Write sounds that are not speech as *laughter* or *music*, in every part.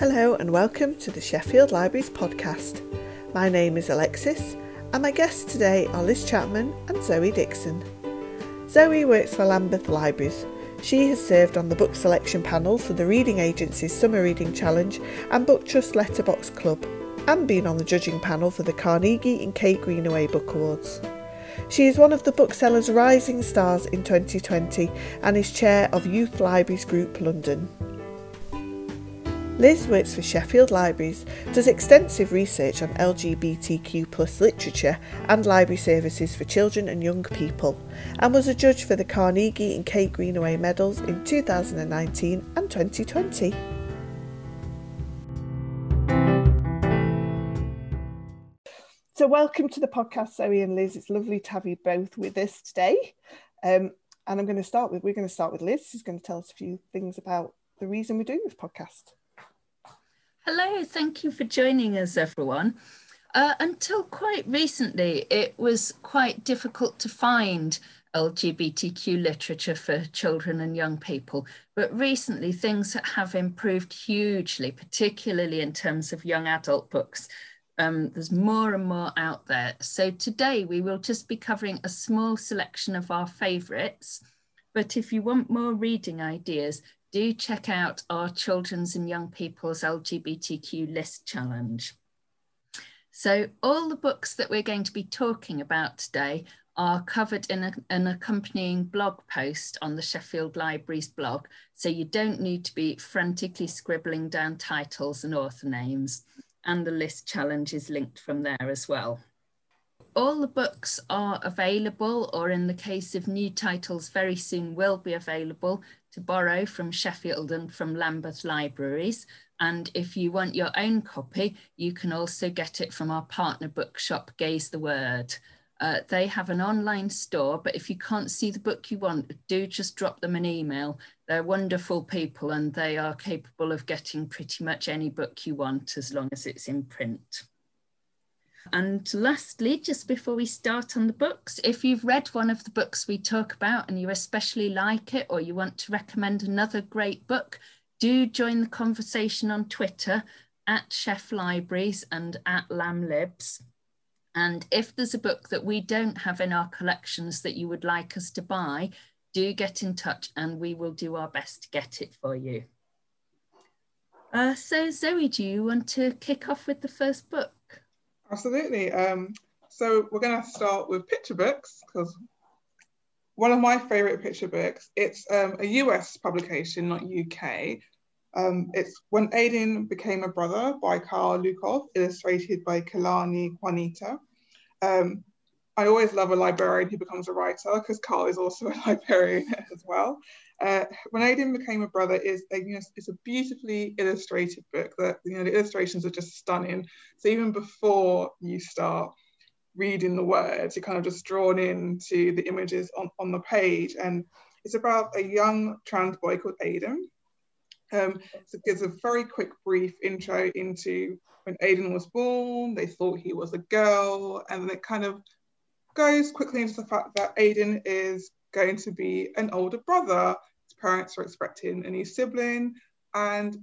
Hello and welcome to the Sheffield Libraries podcast. My name is Alexis and my guests today are Liz Chapman and Zoey Dixon. Zoey works for Lambeth Libraries. She has served on the book selection panel for the Reading Agency's Summer Reading Challenge and Book Trust Letterbox Club, and been on the judging panel for the Carnegie and Kate Greenaway Book Awards. She is one of the bookseller's rising stars in 2020 and is chair of Youth Libraries Group London. Liz works for Sheffield Libraries, does extensive research on LGBTQ literature and library services for children and young people, and was a judge for the Carnegie and Kate Greenaway medals in 2019 and 2020. So, welcome to the podcast, Zoey and Liz. It's lovely to have you both with us today. Um, and I'm going to start with we're going to start with Liz, who's going to tell us a few things about the reason we're doing this podcast. Hello, thank you for joining us, everyone. Uh, until quite recently, it was quite difficult to find LGBTQ literature for children and young people. But recently, things have improved hugely, particularly in terms of young adult books. Um, there's more and more out there. So today we will just be covering a small selection of our favourites. But if you want more reading ideas, do check out our Children's and Young People's LGBTQ List Challenge. So all the books that we're going to be talking about today are covered in a, an accompanying blog post on the Sheffield Libraries blog, so you don't need to be frantically scribbling down titles and author names, and the list challenge is linked from there as well. All the books are available, or in the case of new titles, very soon will be available to borrow from Sheffield and from Lambeth libraries. And if you want your own copy, you can also get it from our partner bookshop, Gaze the Word. Uh, they have an online store, but if you can't see the book you want, do just drop them an email. They're wonderful people and they are capable of getting pretty much any book you want as long as it's in print. And lastly, just before we start on the books, if you've read one of the books we talk about and you especially like it or you want to recommend another great book, do join the conversation on Twitter at Sheff Libraries and at LamLibs. And if there's a book that we don't have in our collections that you would like us to buy, do get in touch and we will do our best to get it for you. Uh, so Zoey, do you want to kick off with the first book? Absolutely. Um, so we're going to start with picture books because one of my favorite picture books, it's um, a US publication, not UK. Um, it's When Aidan Became a Brother by Carl Lukoff, illustrated by Kaylani Juanita. Um, I always love a librarian who becomes a writer because Carl is also a *laughs* librarian as well. Uh, when Aidan became a brother is a, you know, it's a beautifully illustrated book that you know the illustrations are just stunning. So even before you start reading the words, you're kind of just drawn into the images on, on the page. And it's about a young trans boy called Aidan. Um, so it gives a very quick brief intro into when Aidan was born, they thought he was a girl, and then it kind of goes quickly into the fact that Aidan is going to be an older brother parents are expecting a new sibling, and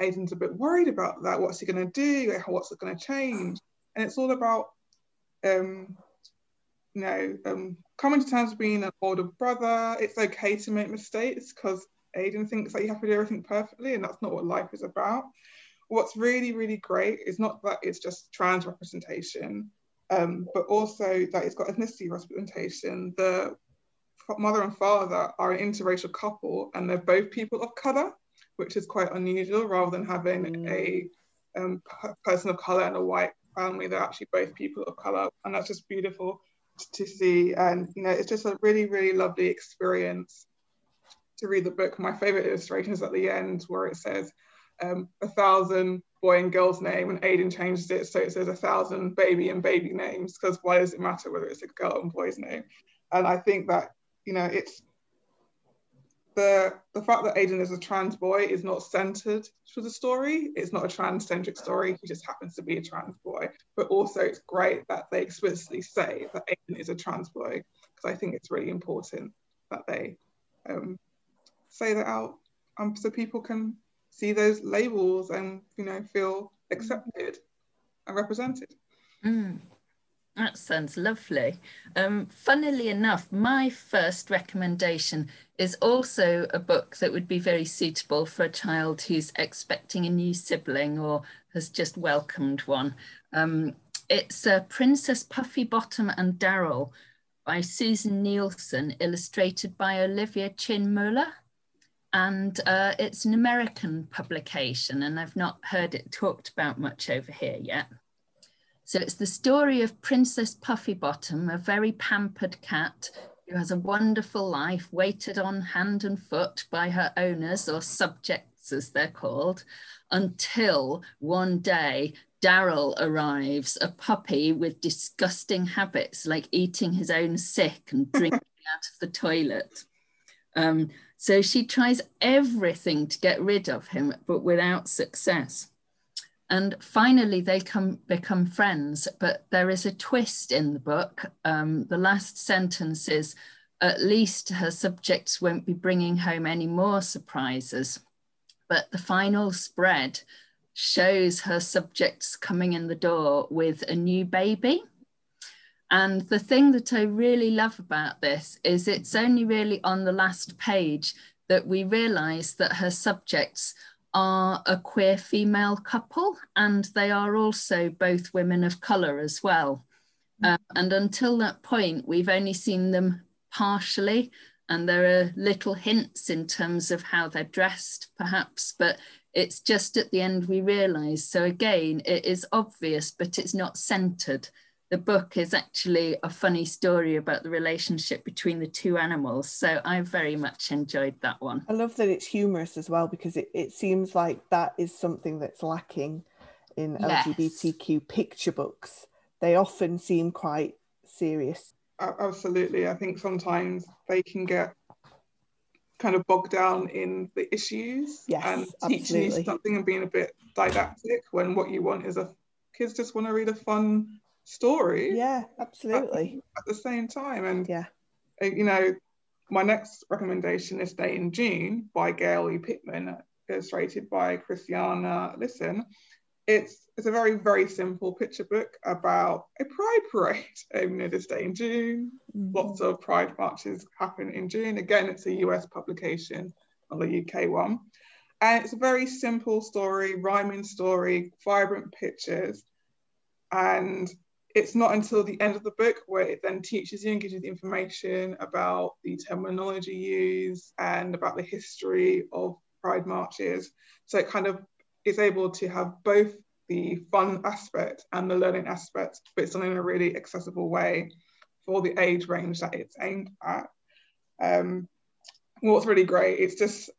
Aidan's a bit worried about that. What's he going to do? What's it going to change? And it's all about, um, you know, um, coming to terms with being an older brother. It's okay to make mistakes because Aidan thinks that you have to do everything perfectly, and that's not what life is about. What's really, really great is not that it's just trans representation, um, but also that it's got ethnicity representation. The mother and father are an interracial couple and they're both people of color, which is quite unusual rather than having mm. a um, person of color and a white family. They're actually both people of color, and that's just beautiful to see. And you know, it's just a really, really lovely experience to read the book. My favorite illustration is at the end where it says um, a thousand boy and girl's name, and Aidan changes it so it says a thousand baby and baby names because why does it matter whether it's a girl and boy's name? And I think that you know, it's the the fact that Aidan is a trans boy is not centered for the story. It's not a transcentric story. He just happens to be a trans boy. But also, it's great that they explicitly say that Aidan is a trans boy because I think it's really important that they um, say that out um, so people can see those labels and you know feel accepted and represented. Mm. That sounds lovely. Um, funnily enough, my first recommendation is also a book that would be very suitable for a child who's expecting a new sibling or has just welcomed one. Um, it's uh, Princess Puffy Bottom and Daryl by Susin Nielsen, illustrated by Olivia Chin Mueller. And uh, it's an American publication, and I've not heard it talked about much over here yet. So it's the story of Princess Puffy Bottom, a very pampered cat who has a wonderful life, waited on hand and foot by her owners or subjects, as they're called, until one day Daryl arrives, a puppy with disgusting habits like eating his own sick and *laughs* drinking out of the toilet. Um, so she tries everything to get rid of him, but without success. And finally, they come become friends. But there is a twist in the book. Um, the last sentence is, at least her subjects won't be bringing home any more surprises. But the final spread shows her subjects coming in the door with a new baby. And the thing that I really love about this is it's only really on the last page that we realize that her subjects are a queer female couple, and they are also both women of colour as well. Mm. Uh, and until that point, we've only seen them partially, and there are little hints in terms of how they're dressed, perhaps, but it's just at the end we realise. So, again, it is obvious, but it's not centred the book is actually a funny story about the relationship between the two animals. So I very much enjoyed that one. I love that it's humorous as well because it, it seems like that is something that's lacking in yes. LGBTQ picture books. They often seem quite serious. Absolutely. I think sometimes they can get kind of bogged down in the issues yes, and absolutely. teaching you something and being a bit didactic when what you want is a kids just want to read a fun story. Yeah, absolutely. At, at the same time, and yeah, uh, you know, my next recommendation is Day in June by Gail E. Pittman, illustrated by Kristyna Litten. It's it's a very very simple picture book about a pride parade. *laughs* Um, you know, this day in June, mm-hmm. lots of pride marches happen in June. Again, it's a US publication, not the UK one. And it's a very simple story, rhyming story, vibrant pictures. And it's not until the end of the book where it then teaches you and gives you the information about the terminology used and about the history of pride marches. So it kind of is able to have both the fun aspect and the learning aspect, but it's done in a really accessible way for the age range that it's aimed at. Um, what's really great, it's just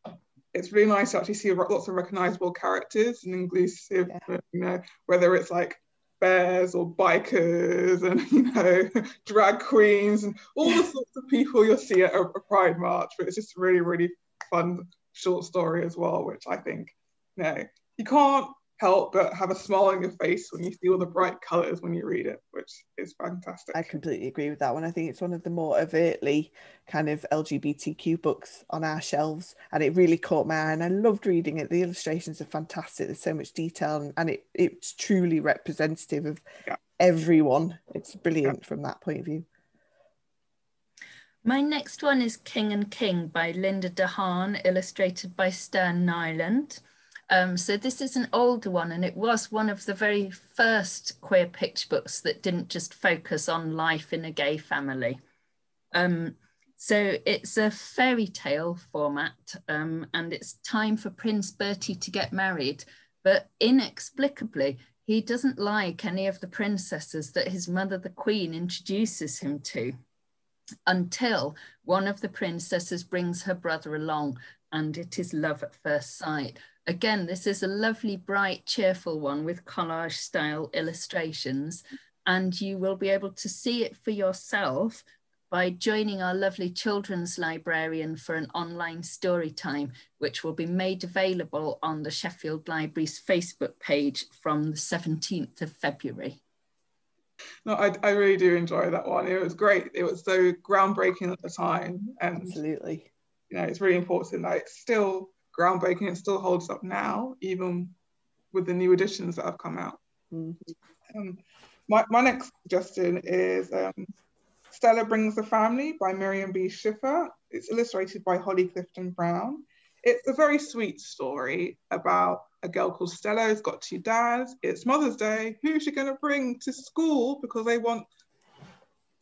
it's really nice to actually see lots of recognizable characters and inclusive, yeah. you know, whether it's like bears or bikers and *laughs* you know drag queens and all the sorts of people you'll see at a, a pride march. But it's just really really fun short story as well which i think you know you can't help but have a smile on your face when you see all the bright colors when you read it, which is fantastic. I completely agree with that one. I think it's one of the more overtly kind of LGBTQ books on our shelves, and it really caught my eye. And I loved reading it. The illustrations are fantastic. There's so much detail, and, and it it's truly representative of yeah. everyone. It's brilliant yeah. from that point of view. My next one is King and King by Linda de Haan, illustrated by Stern Nijland. Um, so this is an older one, and it was one of the very first queer picture books that didn't just focus on life in a gay family. Um, so it's a fairy tale format, um, and it's time for Prince Bertie to get married, but inexplicably, he doesn't like any of the princesses that his mother, the queen, introduces him to until one of the princesses brings her brother along, and it is love at first sight. Again, this is a lovely, bright, cheerful one with collage style illustrations, and you will be able to see it for yourself by joining our lovely children's librarian for an online story time, which will be made available on the Sheffield Library's Facebook page from the 17th of February. No, I, I really do enjoy that one. It was great. It was so groundbreaking at the time. And Absolutely. You know, it's really important that it's still groundbreaking. It still holds up now, even with the new editions that have come out. Mm-hmm. Um, my, my next suggestion is um, Stella Brings the Family by Miriam B. Schiffer. It's illustrated by Holly Clifton Brown. It's a very sweet story about a girl called Stella who's got two dads. It's Mother's Day. Who's she going to bring to school because they want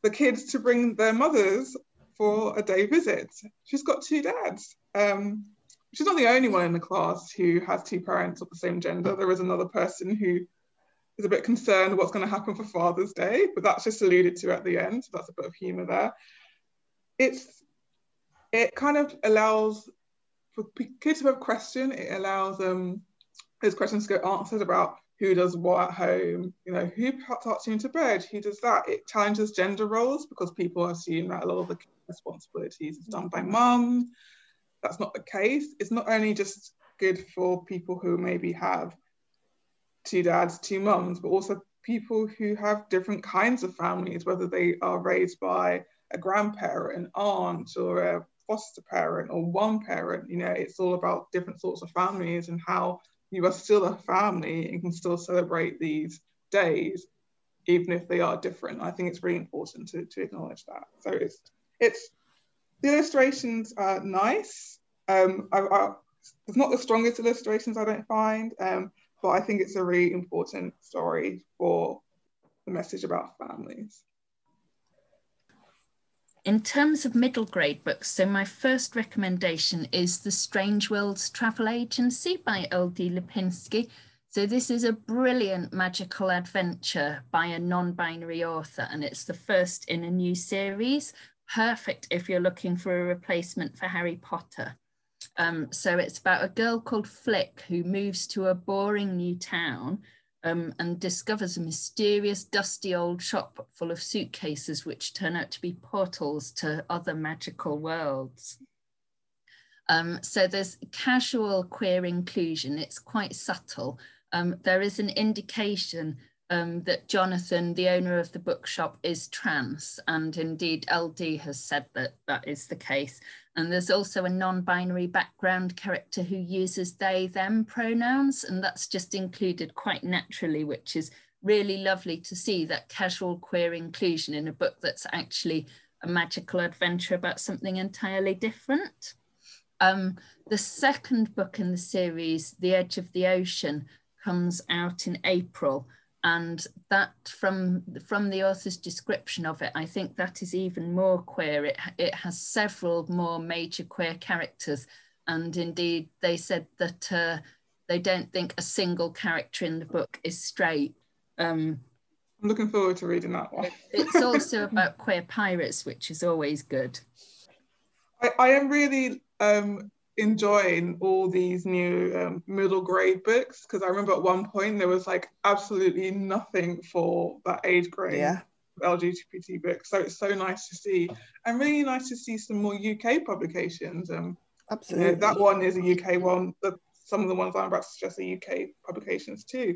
the kids to bring their mothers for a day visit? She's got two dads. Um, she's not the only one in the class who has two parents of the same gender. There is another person who is a bit concerned what's going to happen for Father's Day, but that's just alluded to at the end. So that's a bit of humour there. It's it kind of allows for kids to have question. It allows them those questions to go answered about who does what at home, you know, who puts you into bed, who does that. It challenges gender roles because people assume that a lot of the responsibilities is done by mum. That's not the case. It's not only just good for people who maybe have two dads, two mums, but also people who have different kinds of families, whether they are raised by a grandparent, an aunt, or a foster parent, or one parent. You know, it's all about different sorts of families and how you are still a family and can still celebrate these days, even if they are different. I think it's really important to, to acknowledge that. So it's it's the illustrations are nice. Um, I, I, it's not the strongest illustrations I don't find, um, but I think it's a really important story for the message about families. In terms of middle grade books, so my first recommendation is The Strange Worlds Travel Agency by L.D. Lapinski. So this is a brilliant magical adventure by a non-binary author, and it's the first in a new series. Perfect if you're looking for a replacement for Harry Potter. Um, so it's about a girl called Flick who moves to a boring new town um, and discovers a mysterious, dusty old shop full of suitcases, which turn out to be portals to other magical worlds. Um, so there's casual queer inclusion, it's quite subtle. Um, there is an indication um, that Jonathan, the owner of the bookshop, is trans, and indeed LD has said that that is the case. And there's also a non-binary background character who uses they, them pronouns, and that's just included quite naturally, which is really lovely to see that casual queer inclusion in a book that's actually a magical adventure about something entirely different. Um, the second book in the series, The Edge of the Ocean, comes out in April and that from from the author's description of it i think that is even more queer. It, it has several more major queer characters. And indeed they said that uh, they don't think a single character in the book is straight. Um, i'm looking forward to reading that one. *laughs* It's also about queer pirates which is always good. I, I am really um, enjoying all these new um, middle grade books because I remember at one point there was like absolutely nothing for that age grade. Yeah. LGBT books. So it's so nice to see, and really nice to see some more UK publications. Um, Absolutely. You know, that one is a UK one. The, some of the ones I'm about to suggest are UK publications too.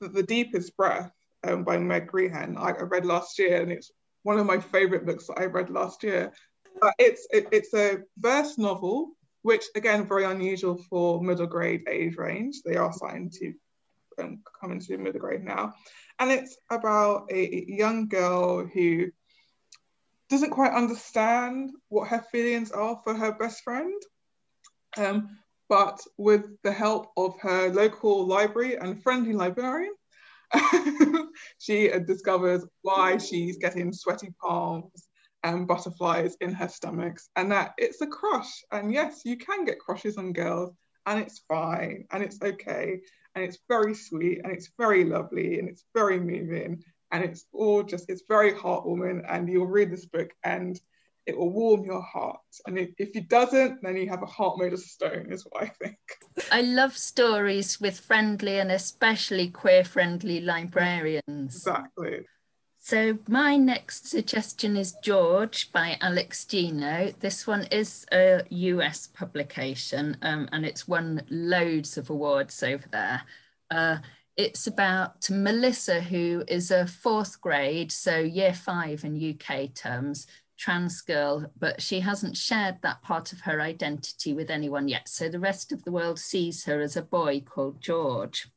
The, the Deepest Breath um, by Meg Grehan, I, I, read last year, and it's one of my favourite books that I read last year. It's it, it's a verse novel which again, very unusual for middle grade age range. They are starting to um, come into middle grade now. And it's about a young girl who doesn't quite understand what her feelings are for her best friend. Um, but with the help of her local library and friendly librarian, *laughs* she discovers why she's getting sweaty palms and butterflies in her stomachs and that it's a crush. And yes you can get crushes on girls and it's fine and it's okay and it's very sweet and it's very lovely and it's very moving and it's all just it's very heartwarming and you'll read this book and it will warm your heart. And if, if it doesn't then you have a heart made of stone is what i think. I love stories with friendly and especially queer friendly librarians. Exactly so my next suggestion is George by Alex Gino. This one is a US publication um, and it's won loads of awards over there. Uh, it's about Melissa, who is a fourth grade, so year five in UK terms, trans girl, but she hasn't shared that part of her identity with anyone yet. So the rest of the world sees her as a boy called George.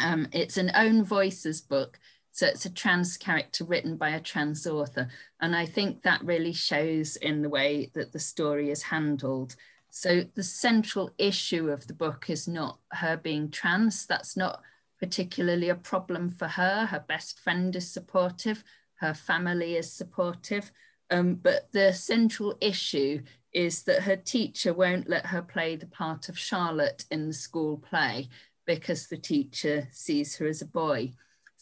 Um, it's an own voices book, so it's a trans character written by a trans author. And I think that really shows in the way that the story is handled. So the central issue of the book is not her being trans. That's not particularly a problem for her. Her best friend is supportive. Her family is supportive. Um, but the central issue is that her teacher won't let her play the part of Charlotte in the school play because the teacher sees her as a boy.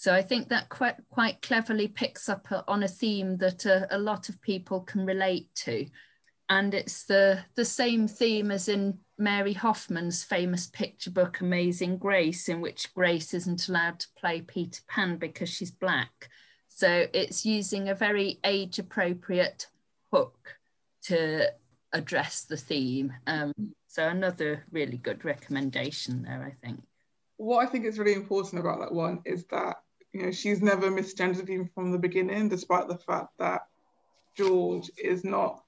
So I think that quite, quite cleverly picks up on a theme that a, a lot of people can relate to. And it's the, the same theme as in Mary Hoffman's famous picture book, Amazing Grace, in which Grace isn't allowed to play Peter Pan because she's black. So it's using a very age appropriate hook to address the theme. Um, so another really good recommendation there, I think. What I think is really important about that one is that you know she's never misgendered even from the beginning, despite the fact that George is not.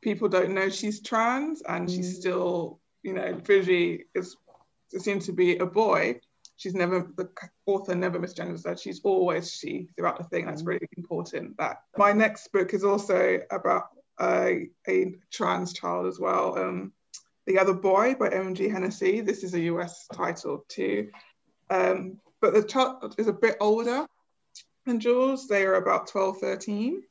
People don't know she's trans, and mm. she's still, you know, visually is seems to be a boy she's never the author never misgenders her she's always she throughout the thing that's mm. really important that my next book is also about a, a trans child as well um, the other boy by mg hennessey this is a us title too um, but the child is a bit older than jules they are about 12 13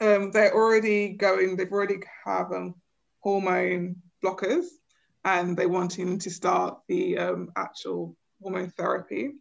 um, they're already going they've already have um, hormone blockers and they're wanting to start the um, actual hormone therapy.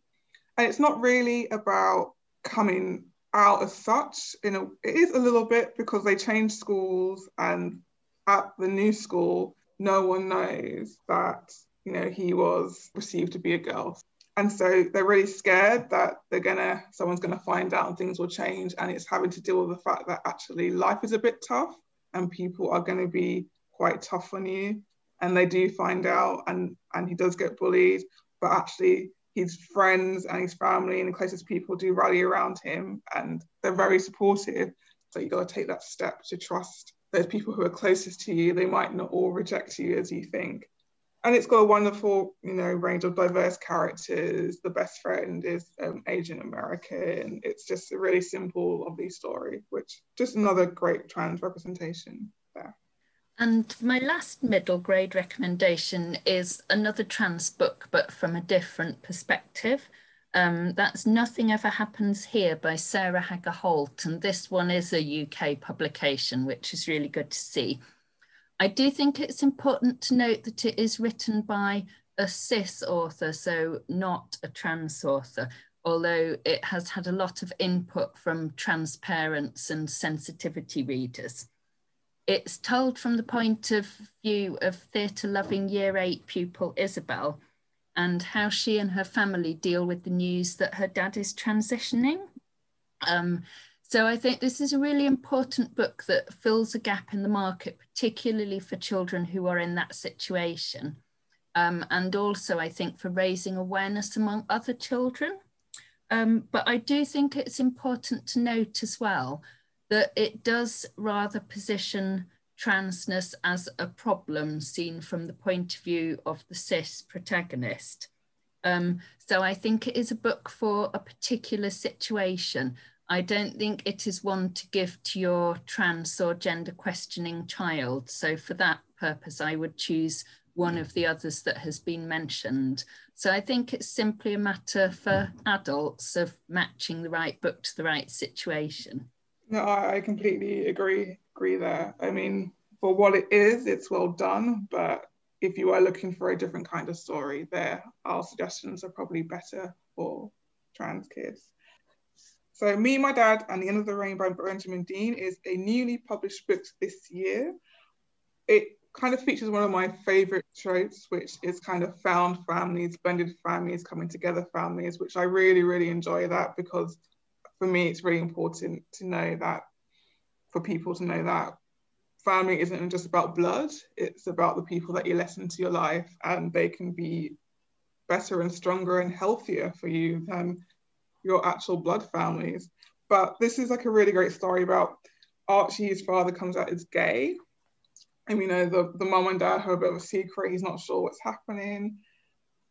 And it's not really about coming out as such. You know, it is a little bit because they changed schools and at the new school, no one knows that, you know, he was received to be a girl. And so they're really scared that they're gonna, someone's gonna find out and things will change. And it's having to deal with the fact that actually life is a bit tough and people are gonna be quite tough on you. And they do find out and and he does get bullied but actually his friends and his family and the closest people do rally around him and they're very supportive. So you got to take that step to trust those people who are closest to you. They might not all reject you as you think. And it's got a wonderful, you know, range of diverse characters. The best friend is um, Asian American. It's just a really simple, lovely story, which just another great trans representation there. And my last middle grade recommendation is another trans book, but from a different perspective. Um, that's Nothing Ever Happens Here by Sarah Hagger Holt. And this one is a UK publication, which is really good to see. I do think it's important to note that it is written by a cis author, so not a trans author, although it has had a lot of input from trans parents and sensitivity readers. It's told from the point of view of theatre loving year eight pupil Isabel and how she and her family deal with the news that her dad is transitioning. Um, so I think this is a really important book that fills a gap in the market, particularly for children who are in that situation. Um, and also I think for raising awareness among other children. Um, but I do think it's important to note as well that it does rather position transness as a problem seen from the point of view of the cis protagonist. Um, so I think it is a book for a particular situation. I don't think it is one to give to your trans or gender questioning child. So for that purpose, I would choose one of the others that has been mentioned. So I think it's simply a matter for adults of matching the right book to the right situation. No, I completely agree agree there. I mean, for what it is, it's well done, but if you are looking for a different kind of story, there our suggestions are probably better for trans kids. So Me, My Dad and the End of the Rainbow by Benjamin Dean is a newly published book this year. It kind of features one of my favorite tropes, which is kind of found families, blended families, coming together families, which I really, really enjoy that because for me, it's really important to know that for people to know that family isn't just about blood, it's about the people that you let into your life and they can be better and stronger and healthier for you than your actual blood families. But this is like a really great story about Archie's father comes out as gay. And you know, the, the mum and dad have a bit of a secret, he's not sure what's happening.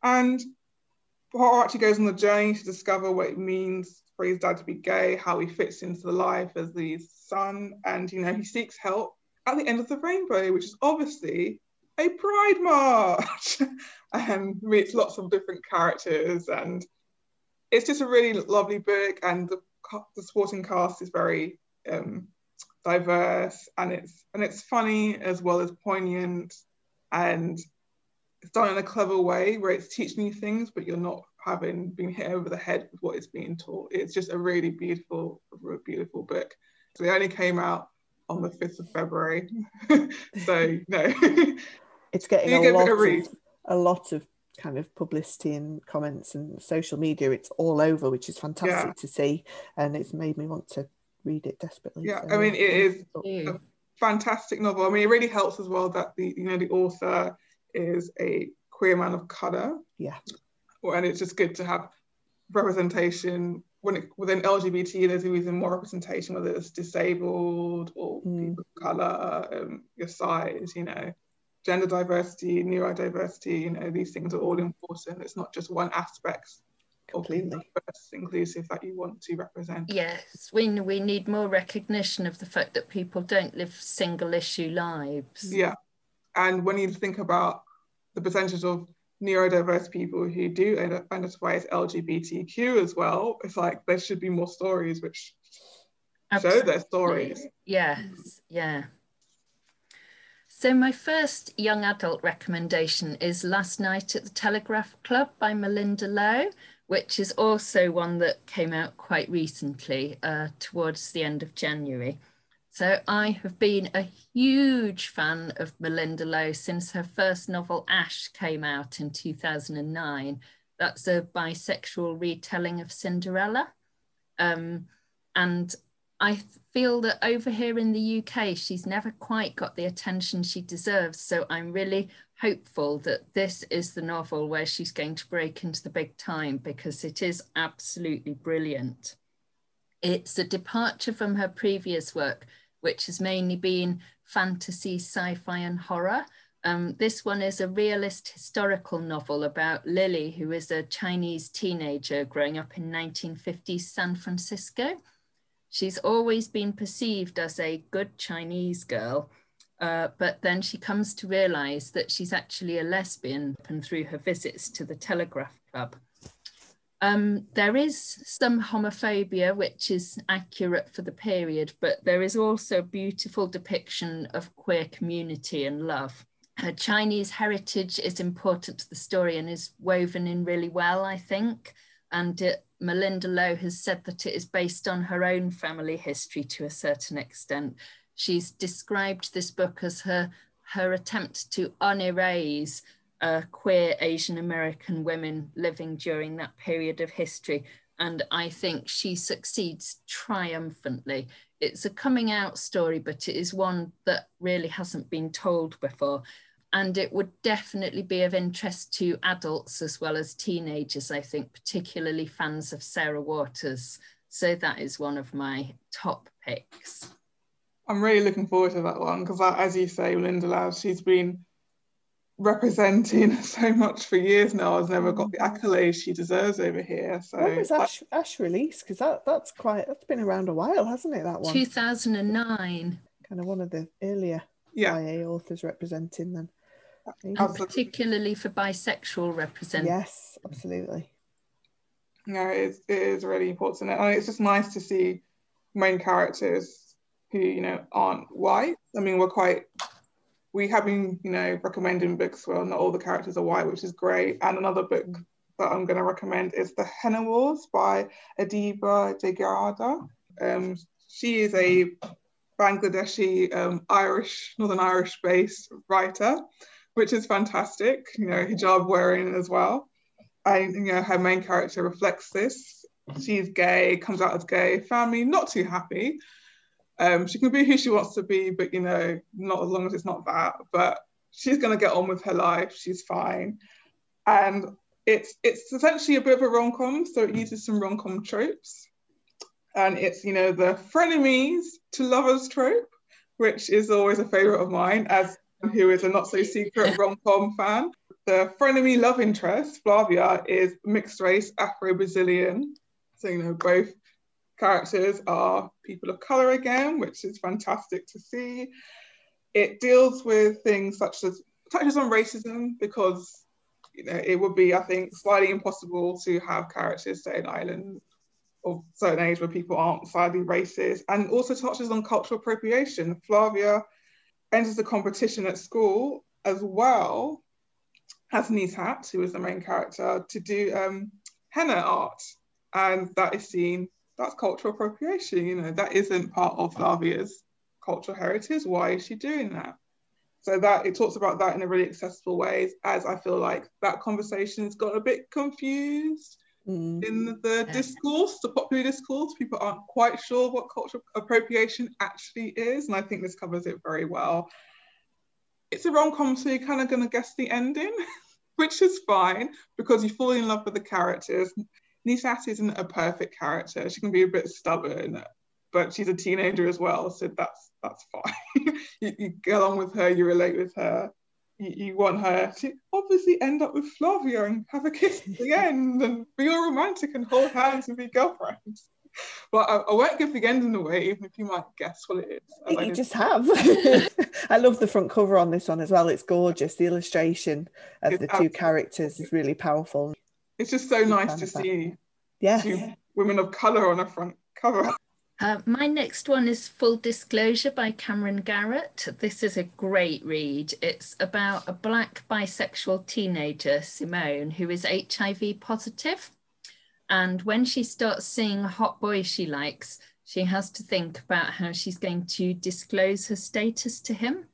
And Archie goes on the journey to discover what it means for his dad to be gay, how he fits into the life as the son, and you know, he seeks help at the end of the rainbow, which is obviously a pride march *laughs* and meets lots of different characters and it's just a really lovely book and the, the supporting cast is very um, diverse and it's and it's funny as well as poignant and it's done in a clever way where it's teaching you things but you're not having been hit over the head with what is being taught. It's just a really beautiful beautiful book. So it only came out on the 5th of february. *laughs* So no. It's getting a lot, of, a lot of kind of publicity and comments and social media it's all over which is fantastic yeah. to see. And it's made me want to read it desperately. Yeah so, i mean it is a fantastic novel. I mean it really helps as well that the you know the author is a queer man of color. Yeah. And it's just good to have representation when it, within lgbt there's always more representation whether it's disabled or mm. people of color um, your size you know gender diversity, neurodiversity, you know, these things are all important. It's not just one aspect completely inclusive that you want to represent. Yes, we we need more recognition of the fact that people don't live single issue lives. Yeah, and when you think about the percentage of neurodiverse people who do identify as LGBTQ as well, it's like there should be more stories which Absolutely. show their stories. Yes, yeah. So, my first young adult recommendation is Last Night at the Telegraph Club by Malinda Lo, which is also one that came out quite recently, uh, towards the end of January. So, I have been a huge fan of Malinda Lo since her first novel, Ash, came out in 2009. That's a bisexual retelling of Cinderella. Um, and I feel that over here in the UK, she's never quite got the attention she deserves. So I'm really hopeful that this is the novel where she's going to break into the big time because it is absolutely brilliant. It's a departure from her previous work, which has mainly been fantasy, sci fi, and horror. Um, this one is a realist historical novel about Lily, who is a Chinese teenager growing up in 1950s San Francisco. She's always been perceived as a good Chinese girl, uh, but then she comes to realize that she's actually a lesbian and through her visits to the Telegraph Club. Um, there is some homophobia, which is accurate for the period, but there is also a beautiful depiction of queer community and love. Her Chinese heritage is important to the story and is woven in really well, I think. And it Malinda Lo has said that it is based on her own family history to a certain extent. She's described this book as her, her attempt to unerase uh, queer Asian American women living during that period of history. And I think she succeeds triumphantly. It's a coming out story, but it is one that really hasn't been told before and it would definitely be of interest to adults as well as teenagers, I think, particularly fans of Sarah Waters. So that is one of my top picks. I'm really looking forward to that one because, as you say, Malinda Lo, she's been representing *laughs* so much for years now. Has never got the accolades she deserves over here. So when was Ash, Ash released? Because that that's quite that's been around a while, hasn't it? That one. 2009. Kind of one of the earlier yeah. YA authors representing them and particularly for bisexual representation. Yes, absolutely. No, it is, it is really important, and it's just nice to see main characters who you know aren't white. I mean, we're quite we have been you know recommending books where not all the characters are white, which is great. And another book that I'm going to recommend is The Henna Wars by Adiba Jaigirdar. Um, she is a Bangladeshi um, Irish, Northern Irish based writer which is fantastic, you know, hijab wearing as well. And, you know, her main character reflects this. She's gay, comes out as gay, family not too happy. Um, she can be who she wants to be, but, you know, not as long as it's not that. But she's going to get on with her life. She's fine. And it's it's essentially a bit of a rom-com, so it uses some rom-com tropes. And it's, you know, the frenemies to lovers trope, which is always a favorite of mine as who is a not so secret *laughs* rom-com fan. The frenemy love interest, Flavia, is mixed race Afro-Brazilian. So, you know, both characters are people of color again, which is fantastic to see. It deals with things such as touches on racism because you know it would be, I think, slightly impossible to have characters say an island of certain age where people aren't slightly racist, and also touches on cultural appropriation. Flavia enters the competition at school as well as Nishat, who is the main character, to do um, henna art, and that is seen that's cultural appropriation. You know, that isn't part of Flavia's cultural heritage. Why is she doing that? So that it talks about that in a really accessible way, as I feel like that conversation's got a bit confused mm. in the discourse, the popular discourse. People aren't quite sure what cultural appropriation actually is, and I think this covers it very well. It's a rom-com, so you're kind of going to guess the ending, *laughs* which is fine because you fall in love with the characters. Nishat isn't a perfect character. She can be a bit stubborn, but she's a teenager as well, so that's that's fine. *laughs* you, you, get along with her, you relate with her. You, you, want her to obviously end up with Flavia and have a kiss at the end and be all romantic and hold hands and be girlfriends. But I, I won't give the ending away, even if you might guess what it is. You just have. *laughs* I love the front cover on this one as well. It's gorgeous. The illustration of it's the two characters is really powerful. It's just so nice to see yes. two women of colour on a front cover. Uh, my next one is Full Disclosure by Camryn Garrett. This is a great read. It's about a black bisexual teenager, Simone, who is HIV positive. And when she starts seeing a hot boy she likes, she has to think about how she's going to disclose her status to him.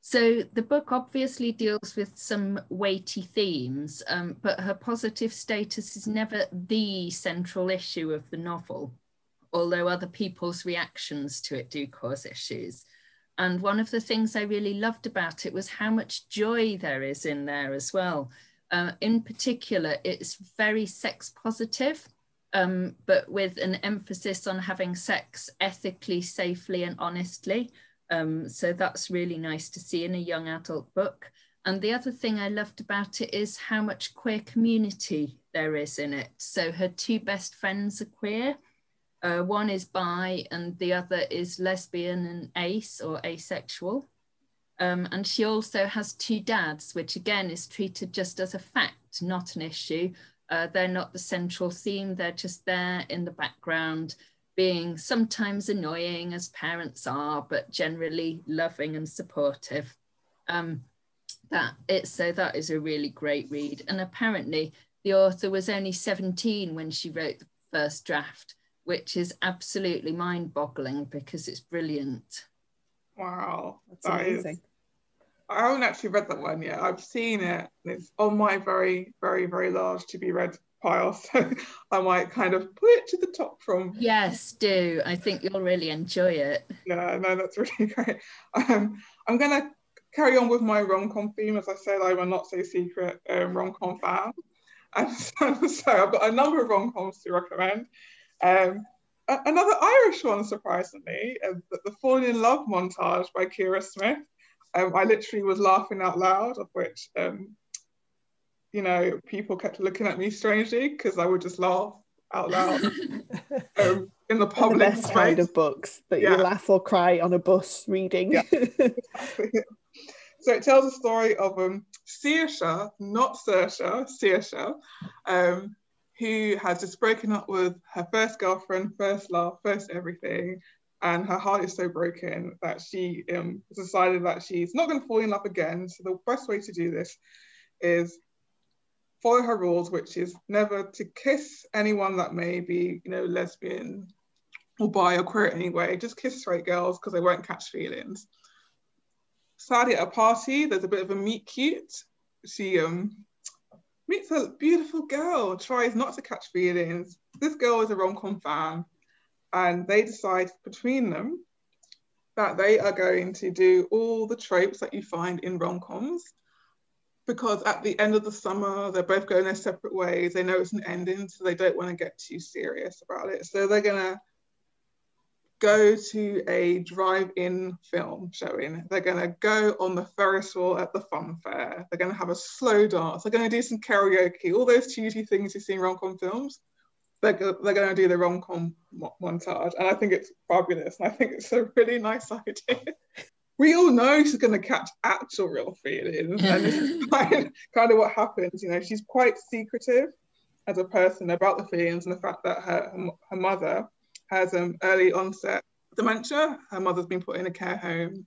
So the book obviously deals with some weighty themes, um, but her positive status is never the central issue of the novel, although other people's reactions to it do cause issues. And one of the things I really loved about it was how much joy there is in there as well. Uh, in particular, it's very sex positive, um, but with an emphasis on having sex ethically, safely, and honestly. Um, so that's really nice to see in a young adult book. And the other thing I loved about it is how much queer community there is in it. So her two best friends are queer. Uh, one is bi and the other is lesbian and ace or asexual. Um, and she also has two dads, which again is treated just as a fact, not an issue. Uh, they're not the central theme, they're just there in the background being sometimes annoying as parents are, but generally loving and supportive. Um, that it so that is a really great read. And apparently the author was only 17 when she wrote the first draft, which is absolutely mind-boggling because it's brilliant. Wow, that's that amazing. Is, I haven't actually read that one yet. I've seen it. And it's on my very, very, very large to be read pile. *laughs* So I might kind of put it to the top from. Yes, do. I think you'll really enjoy it. Yeah, no, that's *laughs* really great. Um, I'm going to carry on with my rom com theme. As I said, I'm a not so secret um, rom com fan. *laughs* And so, so, I've got a number of rom coms to recommend. Um, another Irish one, surprisingly, uh, the, the Falling in Love montage by Ciara Smyth. Um, I literally was laughing out loud, of which um, you know, people kept looking at me strangely because I would just laugh out loud *laughs* um, in the public. the best kind of books that yeah. you laugh or cry on a bus reading. Yeah. *laughs* so it tells the story of um, Saoirse, not Saoirse, Saoirse, um, who has just broken up with her first girlfriend, first love, first everything, and her heart is so broken that she um, decided that she's not going to fall in love again. So the best way to do this is follow her rules, which is never to kiss anyone that may be, you know, lesbian or bi or queer anyway. Just kiss straight girls because they won't catch feelings. Sadly, at a party, there's a bit of a meet cute. She um, meets a beautiful girl, tries not to catch feelings. This girl is a rom-com fan, and they decide between them that they are going to do all the tropes that you find in rom-coms because at the end of the summer, they're both going their separate ways. They know it's an ending, so they don't want to get too serious about it. So they're going to go to a drive-in film showing. They're going to go on the Ferris wheel at the fun fair. They're going to have a slow dance. They're going to do some karaoke. All those cheesy things you see in rom-com films. They're, they're going to do the rom-com montage, and I think it's fabulous. And I think it's a really nice idea. *laughs* we all know she's going to catch actual real feelings, and this is *laughs* kind, kind of what happens. You know, she's quite secretive as a person about the feelings and the fact that her her mother has um, early onset dementia. Her mother's been put in a care home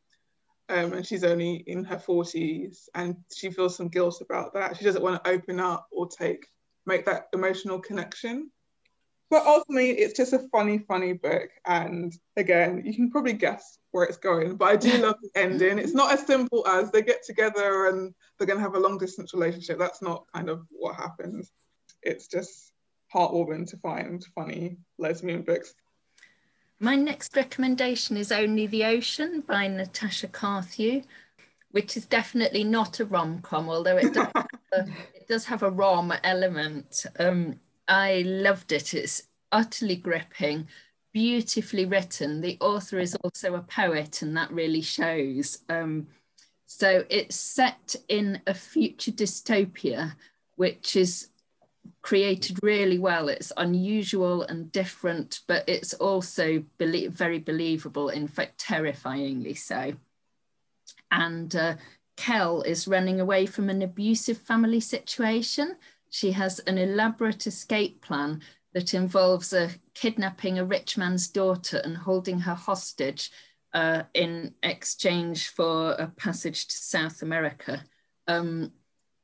um, and she's only in her 40s and she feels some guilt about that. She doesn't want to open up or take make that emotional connection. But ultimately, it's just a funny, funny book. And again, you can probably guess where it's going. But I do *laughs* love the ending. It's not as simple as they get together and they're going to have a long distance relationship. That's not kind of what happens. It's just heartwarming to find funny lesbian books. My next recommendation is Only the Ocean by Natasha Carthew, which is definitely not a rom com, although it does, *laughs* a, it does have a rom element. Um, I loved it. It's utterly gripping, beautifully written. The author is also a poet, and that really shows. Um, so it's set in a future dystopia, which is created really well. It's unusual and different, but it's also belie very believable, in fact, terrifyingly so. And uh, Kel is running away from an abusive family situation. She has an elaborate escape plan that involves uh, kidnapping a rich man's daughter and holding her hostage uh, in exchange for a passage to South America. Um,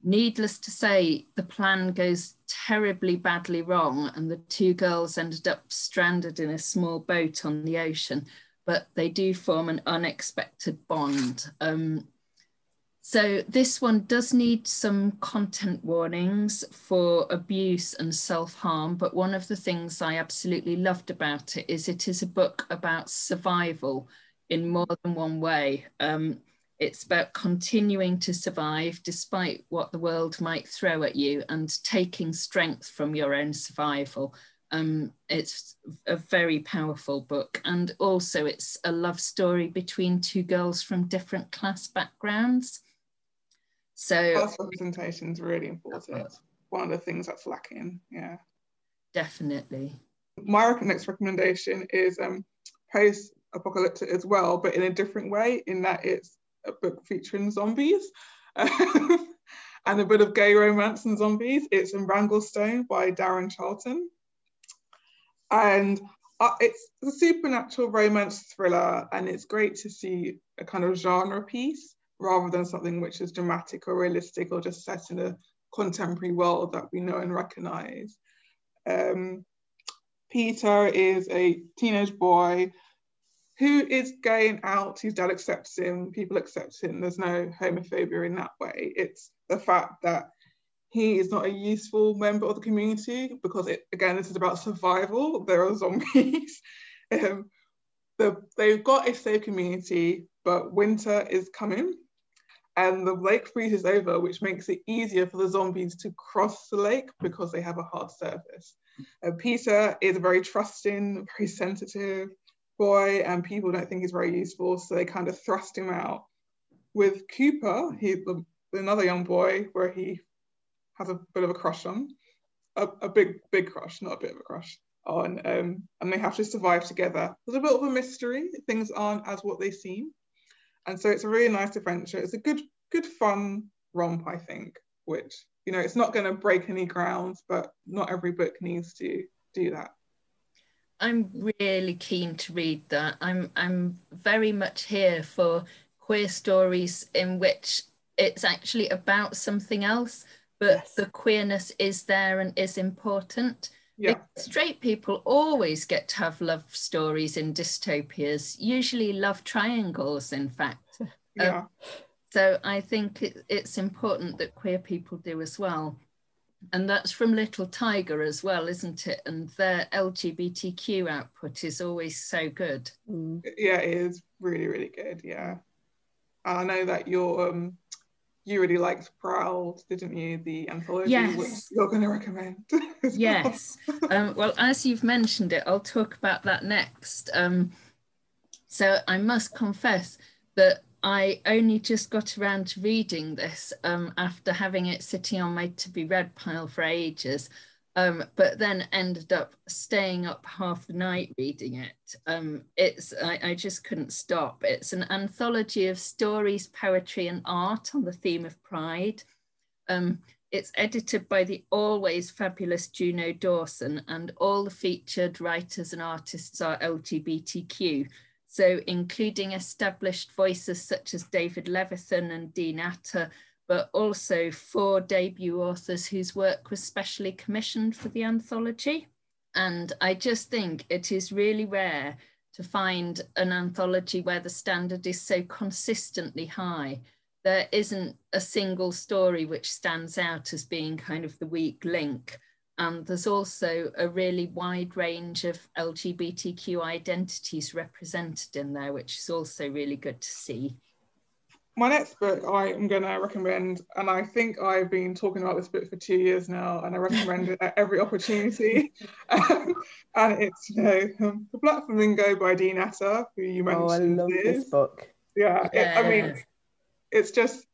needless to say, the plan goes terribly badly wrong, and the two girls ended up stranded in a small boat on the ocean. But they do form an unexpected bond. Um, so this one does need some content warnings for abuse and self-harm, but one of the things I absolutely loved about it is it is a book about survival in more than one way. Um, it's about continuing to survive despite what the world might throw at you and taking strength from your own survival. Um, it's a very powerful book. And also, it's a love story between two girls from different class backgrounds. So, class representation is really important. One of the things that's lacking. Yeah. Definitely. My next recommendation is um, post apocalyptic as well, but in a different way, in that it's a book featuring zombies *laughs* and a bit of gay romance and zombies. It's in Wranglestone by Darren Charlton. And uh, it's a supernatural romance thriller, and it's great to see a kind of genre piece rather than something which is dramatic or realistic or just set in a contemporary world that we know and recognize. Um, Peter is a teenage boy who is going out, his dad accepts him, people accept him, there's no homophobia in that way. It's the fact that he is not a useful member of the community because it again this is about survival. There are zombies. *laughs* um, the, they've got a safe community, but winter is coming and the lake freezes over, which makes it easier for the zombies to cross the lake because they have a hard surface. Uh, Peter is very trusting, very sensitive, boy and people don't think he's very useful, so they kind of thrust him out. With Cooper, he another young boy where he has a bit of a crush on, a, a big big crush, not a bit of a crush on, um, and they have to survive together. There's a bit of a mystery. Things aren't as what they seem, and so it's a really nice adventure. It's a good good fun romp, I think, which you know it's not going to break any grounds, but not every book needs to do that. I'm really keen to read that. I'm I'm very much here for queer stories in which it's actually about something else, but yes. the queerness is there and is important. Yeah. Straight people always get to have love stories in dystopias, usually love triangles, in fact. *laughs* Yeah. Um, so I think it, it's important that queer people do as well and that's from Little Tiger as well, isn't it? And their LGBTQ output is always so good. Mm. Yeah, it is really, really good. Yeah, I know that you're um, you really liked Proud, didn't you? The anthology, yes. which you're going to recommend. *laughs* yes. um, well, as you've mentioned it, I'll talk about that next. Um, So I must confess that I only just got around to reading this um, after having it sitting on my to be read pile for ages, um, but then ended up staying up half the night reading it. Um, it's I, I, just couldn't stop. It's an anthology of stories, poetry, and art on the theme of pride. Um, it's edited by the always fabulous Juno Dawson, and all the featured writers and artists are LGBTQ. So including established voices such as David Levithan and Dean Atta, but also four debut authors whose work was specially commissioned for the anthology. And I just think it is really rare to find an anthology where the standard is so consistently high. There isn't a single story which stands out as being kind of the weak link. And there's also a really wide range of LGBTQ identities represented in there, which is also really good to see. My next book I am going to recommend, and I think I've been talking about this book for two years now, and I recommend it at every opportunity. Um, *laughs* and it's you know, um, The Black Flamingo by Dean Atta, who you mentioned. Oh, I love this book. Yeah, yeah. It, I mean, it's just,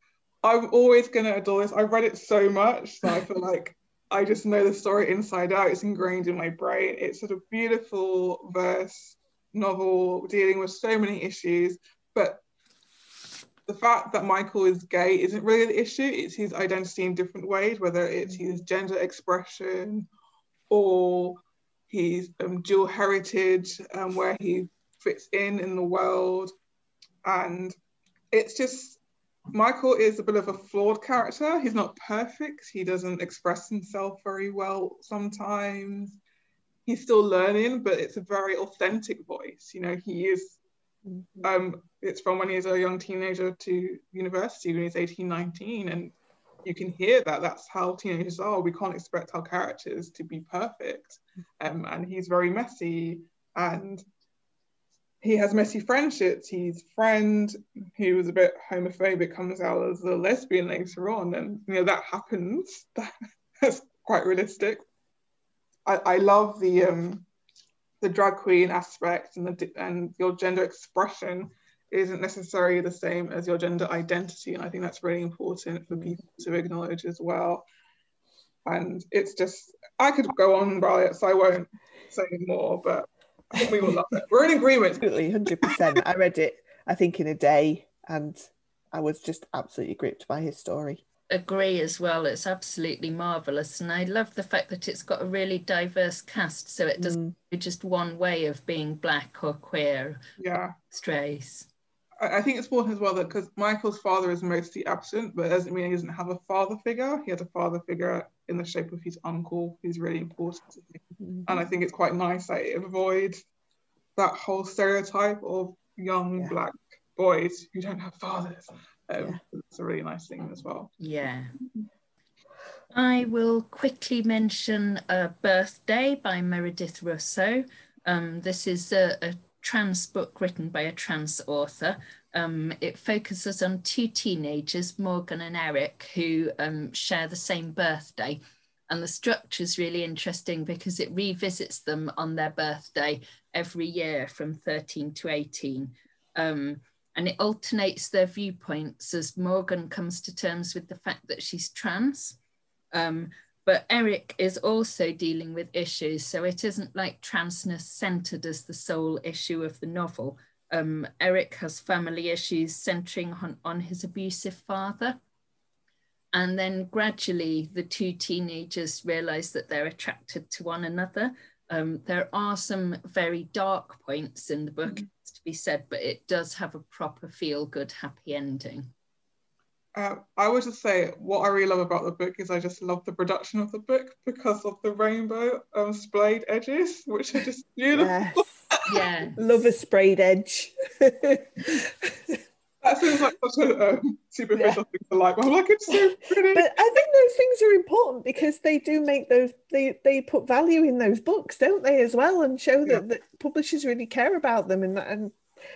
I'm always going to adore this. I've read it so much, that I feel like I just know the story inside out. It's ingrained in my brain. It's sort of beautiful verse novel dealing with so many issues, but the fact that Michael is gay isn't really the issue. It's his identity in different ways, whether it's his gender expression or his um, dual heritage, um, where he fits in in the world. And it's just Michael is a bit of a flawed character. He's not perfect. He doesn't express himself very well sometimes. He's still learning, but it's a very authentic voice. You know, he is. Mm-hmm. Um, it's from when he's a young teenager to university when he's 18, 19, and you can hear that. That's how teenagers are. We can't expect our characters to be perfect, um, and he's very messy and he has messy friendships. His friend, who was a bit homophobic, comes out as a lesbian later on, and you know that happens. *laughs* That's quite realistic. I, I love the um, the drag queen aspect and the and your gender expression isn't necessarily the same as your gender identity, and I think that's really important for people to acknowledge as well. And it's just I could go on about it, so I won't say more, but we will love it. We're in agreement. Absolutely, hundred percent. I read it, I think, in a day, and I was just absolutely gripped by his story. Agree as well. It's absolutely marvelous, and I love the fact that it's got a really diverse cast. So it doesn't mm. just one way of being black or queer. Yeah. Strays. I think it's important as well that because Michael's father is mostly absent, but it doesn't mean he doesn't have a father figure. He has a father figure in the shape of his uncle, who's really important to him. Mm-hmm. And I think it's quite nice that it avoids that whole stereotype of young yeah. black boys who don't have fathers. Um, yeah. It's a really nice thing as well. Yeah. I will quickly mention a birthday by Meredith Russo. Um, this is a, a trans book written by a trans author. Um, it focuses on two teenagers, Morgan and Eric, who um, share the same birthday. And the structure is really interesting because it revisits them on their birthday every year from 13 to 18. Um, and it alternates their viewpoints as Morgan comes to terms with the fact that she's trans. Um, but Eric is also dealing with issues, so it isn't like transness centered as the sole issue of the novel. Um, Eric has family issues centering on, on his abusive father. And then gradually, the two teenagers realize that they're attracted to one another. Um, there are some very dark points in the book, mm -hmm. to be said, but it does have a proper feel good, happy ending. Uh, I would just say what I really love about the book is I just love the production of the book because of the rainbow um, splayed edges, which are just *laughs* beautiful. Yes. yeah, love a sprayed edge. *laughs* that seems like such a um, superficial yeah. thing to like. I'm like, it's so pretty. But I think those things are important because they do make those they they put value in those books, don't they, as well, and show that, yeah. that publishers really care about them and and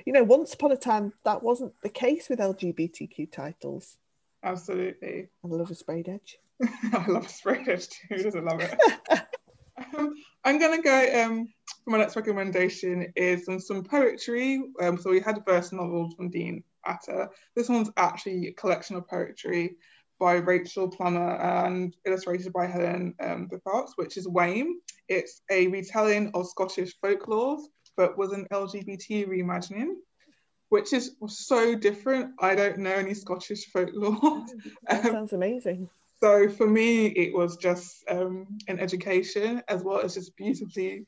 you know, once upon a time that wasn't the case with LGBTQ titles. Absolutely. I love a sprayed edge. *laughs* I love a sprayed edge too. Who doesn't love it? *laughs* um, I'm gonna go um, for my next recommendation is on some poetry. Um, so we had a verse novel from Dean Atta. This one's actually a collection of poetry by Rachel Plummer and illustrated by Helen um, which is Wain. It's a retelling of Scottish folklore, but with an LGBT reimagining, which is so different. I don't know any Scottish folklore. *laughs* that sounds amazing. So for me, it was just um, an education as well as just beautifully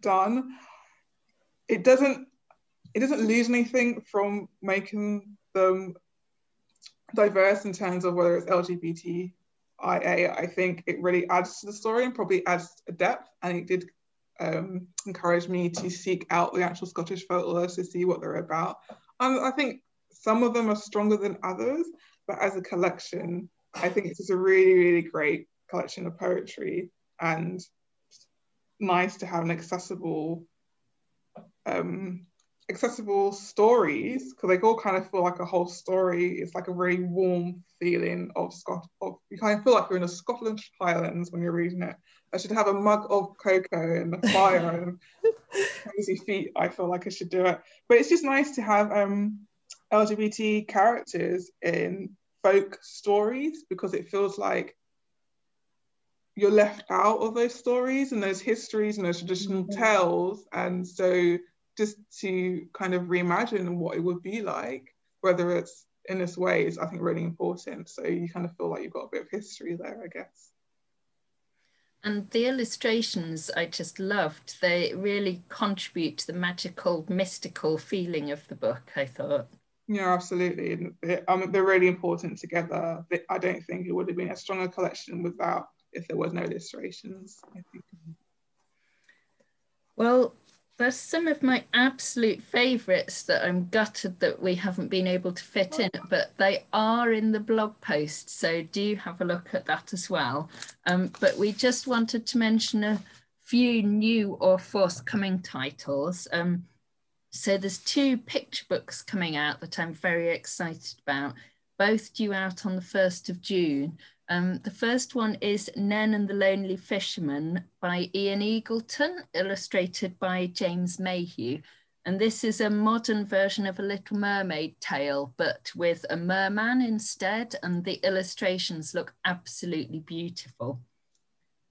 done. It doesn't it doesn't lose anything from making them diverse in terms of whether it's LGBTIA. I think it really adds to the story and probably adds a depth. And it did um, encourage me to seek out the actual Scottish folklore to see what they're about. And I think some of them are stronger than others, but as a collection, I think it's just a really, really great collection of poetry and nice to have an accessible um, accessible stories because they all kind of feel like a whole story. It's like a very warm feeling of Scott. Of you kind of feel like you're in a Scotland Highlands when you're reading it. I should have a mug of cocoa and a fire *laughs* and crazy feet. I feel like I should do it. But it's just nice to have um, LGBT characters in folk stories because it feels like you're left out of those stories and those histories and those traditional mm-hmm. tales. And so just to kind of reimagine what it would be like, whether it's in this way, is I think really important. So you kind of feel like you've got a bit of history there, I guess. And the illustrations I just loved. They really contribute to the magical, mystical feeling of the book, I thought. Yeah, absolutely. um, they're really important together. I don't think it would have been a stronger collection without if there was no illustrations. Well, there's some of my absolute favourites that I'm gutted that we haven't been able to fit in, but they are in the blog post, so do have a look at that as well. Um, but we just wanted to mention a few new or forthcoming titles. Um, so there's two picture books coming out that I'm very excited about, both due out on the 1st of June. Um, the first one is Nen and the Lonely Fisherman by Ian Eagleton, illustrated by James Mayhew. And this is a modern version of a Little Mermaid tale, but with a merman instead, and the illustrations look absolutely beautiful.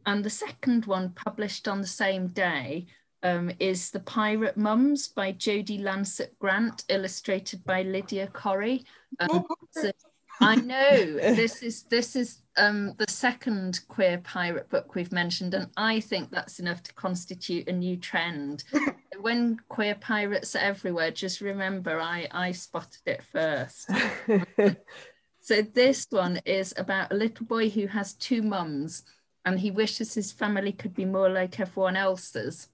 And the second one, published on the same day, um, is The Pirate Mums by Jodie Lancet Grant, illustrated by Lydia Corry. Um, so *laughs* I know this is this is um, the second queer pirate book we've mentioned, and I think that's enough to constitute a new trend. *laughs* when queer pirates are everywhere, just remember I I spotted it first. *laughs* so this one is about a little boy who has two mums, and he wishes his family could be more like everyone else's.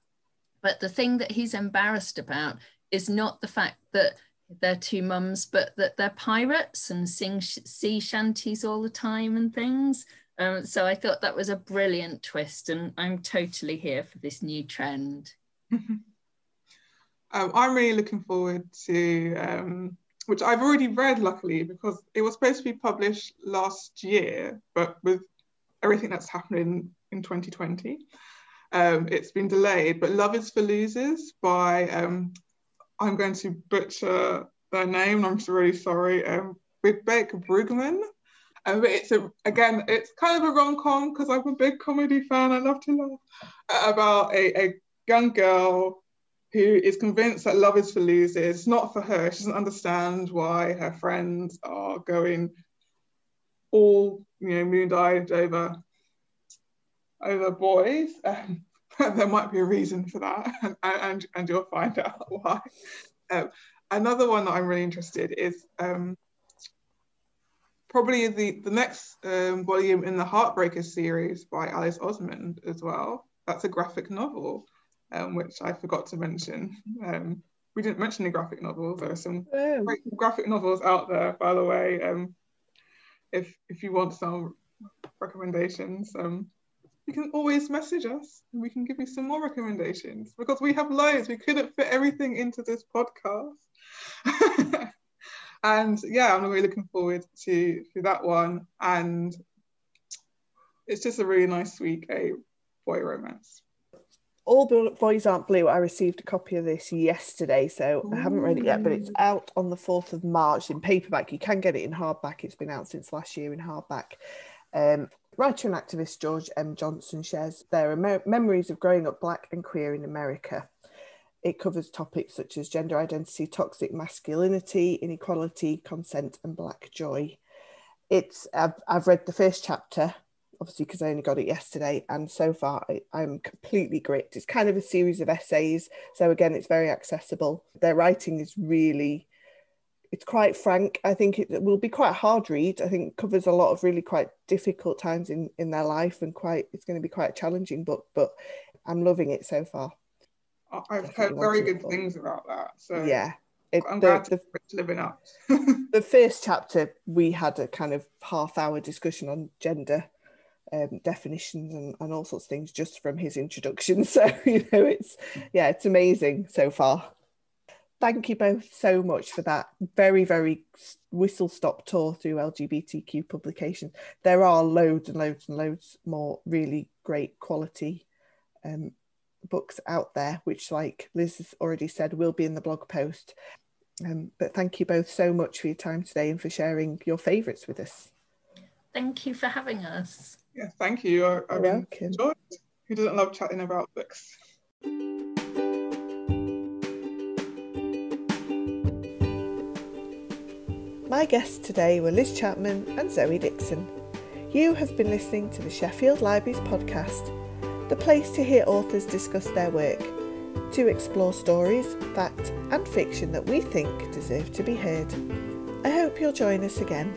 But the thing that he's embarrassed about is not the fact that they're two mums, but that they're pirates and sing sea shanties all the time and things. Um, so I thought that was a brilliant twist, and I'm totally here for this new trend. *laughs* um, I'm really looking forward to, um, which I've already read, luckily, because it was supposed to be published last year, but with everything that's happening in 2020, um, it's been delayed, but Love is for Losers by, um, I'm going to butcher their name, I'm really sorry, um, Rebecca Brugman. Um, but it's a, again, it's kind of a rom-com because I'm a big comedy fan. I love to laugh uh, about a, a young girl who is convinced that love is for losers. Not for her. She doesn't understand why her friends are going all, you know, moon-eyed over over boys. Um, *laughs* there might be a reason for that, and, and, and you'll find out *laughs* why. Um, another one that I'm really interested is um, probably the, the next um, volume in the Heartbreaker series by Alice Oseman as well. That's a graphic novel, um, which I forgot to mention. Um, we didn't mention the graphic novels. There are some oh. great graphic novels out there, by the way. Um, if if you want some recommendations, um, you can always message us and we can give you some more recommendations because we have loads. We couldn't fit everything into this podcast. *laughs* and yeah, I'm really looking forward to, to that one. And it's just a really nice, sweet gay boy romance. All Boys Aren't Blue. I received a copy of this yesterday, so Ooh. I haven't read it yet, but it's out on the 4th of March in paperback. You can get it in hardback. It's been out since last year in hardback. Um, writer and activist George M. Johnson shares their memories of growing up black and queer in America. It covers topics such as gender identity, toxic masculinity, inequality, consent, and black joy. It's I've, I've read the first chapter obviously because I only got it yesterday, and so far I, am completely gripped. It's kind of a series of essays, so again, it's very accessible. Their writing is really, it's quite frank. I think it will be quite a hard read. I think covers a lot of really quite difficult times in in their life, and quite it's going to be quite a challenging book. But I'm loving it so far. I've Definitely heard very good things about that. So yeah, it, I'm the, glad the, living up. *laughs* the first chapter, we had a kind of half hour discussion on gender um, definitions and, and all sorts of things just from his introduction. *laughs* So, you know, it's, yeah, it's amazing so far. Thank you both so much for that very, very whistle stop tour through LGBTQ publications. There are loads and loads and loads more really great quality um, books out there, which, like Liz has already said, will be in the blog post. Um, but thank you both so much for your time today and for sharing your favourites with us. Thank you for having us. Yeah, thank you. I, I've enjoyed. Who doesn't love chatting about books? My guests today were Liz Chapman and Zoey Dixon. You have been listening to the Sheffield Libraries podcast, the place to hear authors discuss their work, to explore stories, fact, and fiction that we think deserve to be heard. I hope you'll join us again.